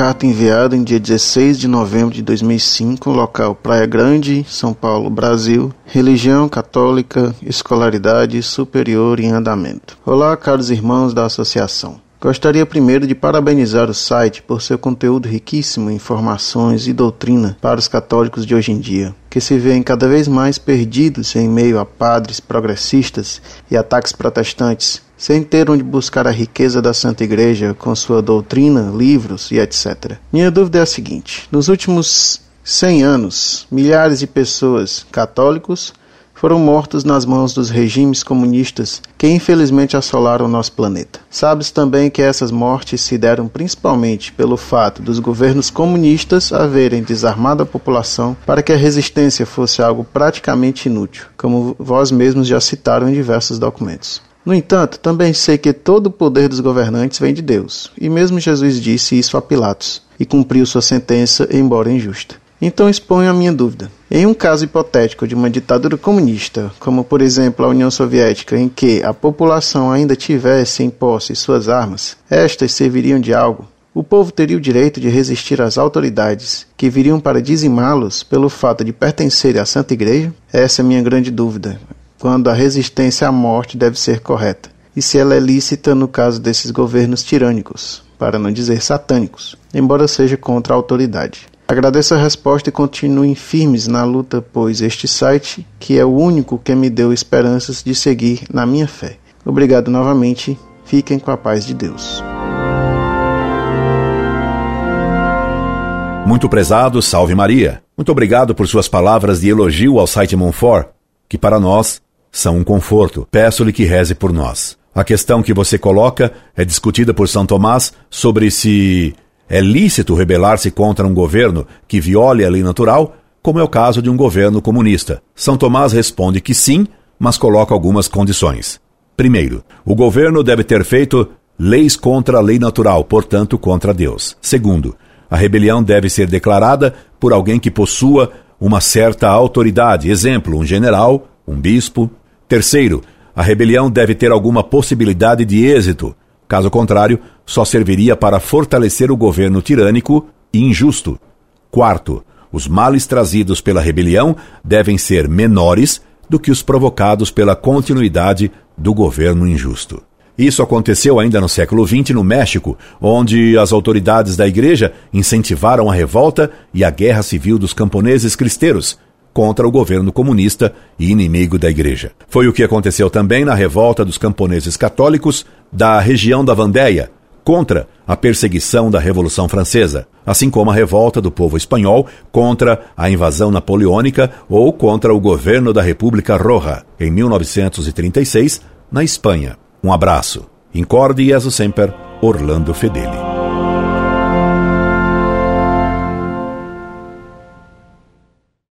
carta enviada em dia 16 de novembro de 2005, local Praia Grande, São Paulo, Brasil. Religião católica, escolaridade superior em andamento. Olá, caros irmãos da associação. Gostaria primeiro de parabenizar o site por seu conteúdo riquíssimo em informações e doutrina para os católicos de hoje em dia, que se veem cada vez mais perdidos em meio a padres progressistas e ataques protestantes, sem ter onde buscar a riqueza da Santa Igreja com sua doutrina, livros e etc. Minha dúvida é a seguinte: nos últimos 100 anos, milhares de pessoas, católicos, foram mortos nas mãos dos regimes comunistas que infelizmente assolaram nosso planeta. Sabes também que essas mortes se deram principalmente pelo fato dos governos comunistas haverem desarmado a população para que a resistência fosse algo praticamente inútil, como vós mesmos já citaram em diversos documentos. No entanto, também sei que todo o poder dos governantes vem de Deus, e mesmo Jesus disse isso a Pilatos, e cumpriu sua sentença, embora injusta. Então exponho a minha dúvida. Em um caso hipotético de uma ditadura comunista, como por exemplo a União Soviética, em que a população ainda tivesse em posse suas armas, estas serviriam de algo? O povo teria o direito de resistir às autoridades que viriam para dizimá-los pelo fato de pertencerem à Santa Igreja? Essa é a minha grande dúvida, quando a resistência à morte deve ser correta, e se ela é lícita no caso desses governos tirânicos, para não dizer satânicos, embora seja contra a autoridade. Agradeço a resposta e continuem firmes na luta, pois este site, que é o único que me deu esperanças de seguir na minha fé. Obrigado novamente. Fiquem com a paz de Deus. Muito prezado, salve Maria. Muito obrigado por suas palavras de elogio ao site Monfort, que para nós são um conforto. Peço-lhe que reze por nós. A questão que você coloca é discutida por São Tomás sobre se é lícito rebelar-se contra um governo que viole a lei natural, como é o caso de um governo comunista. São Tomás responde que sim, mas coloca algumas condições. Primeiro, o governo deve ter feito leis contra a lei natural, portanto contra Deus. Segundo, a rebelião deve ser declarada por alguém que possua uma certa autoridade, exemplo, um general, um bispo. Terceiro, a rebelião deve ter alguma possibilidade de êxito, Caso contrário, só serviria para fortalecer o governo tirânico e injusto. Quarto, os males trazidos pela rebelião devem ser menores do que os provocados pela continuidade do governo injusto. Isso aconteceu ainda no século XX no México, onde as autoridades da igreja incentivaram a revolta e a guerra civil dos camponeses cristeiros, contra o governo comunista e inimigo da igreja. Foi o que aconteceu também na revolta dos camponeses católicos da região da Vandéia contra a perseguição da Revolução Francesa, assim como a revolta do povo espanhol contra a invasão napoleônica ou contra o governo da República Roja em 1936 na Espanha. Um abraço. Incorde Jesus Semper, Orlando Fedeli.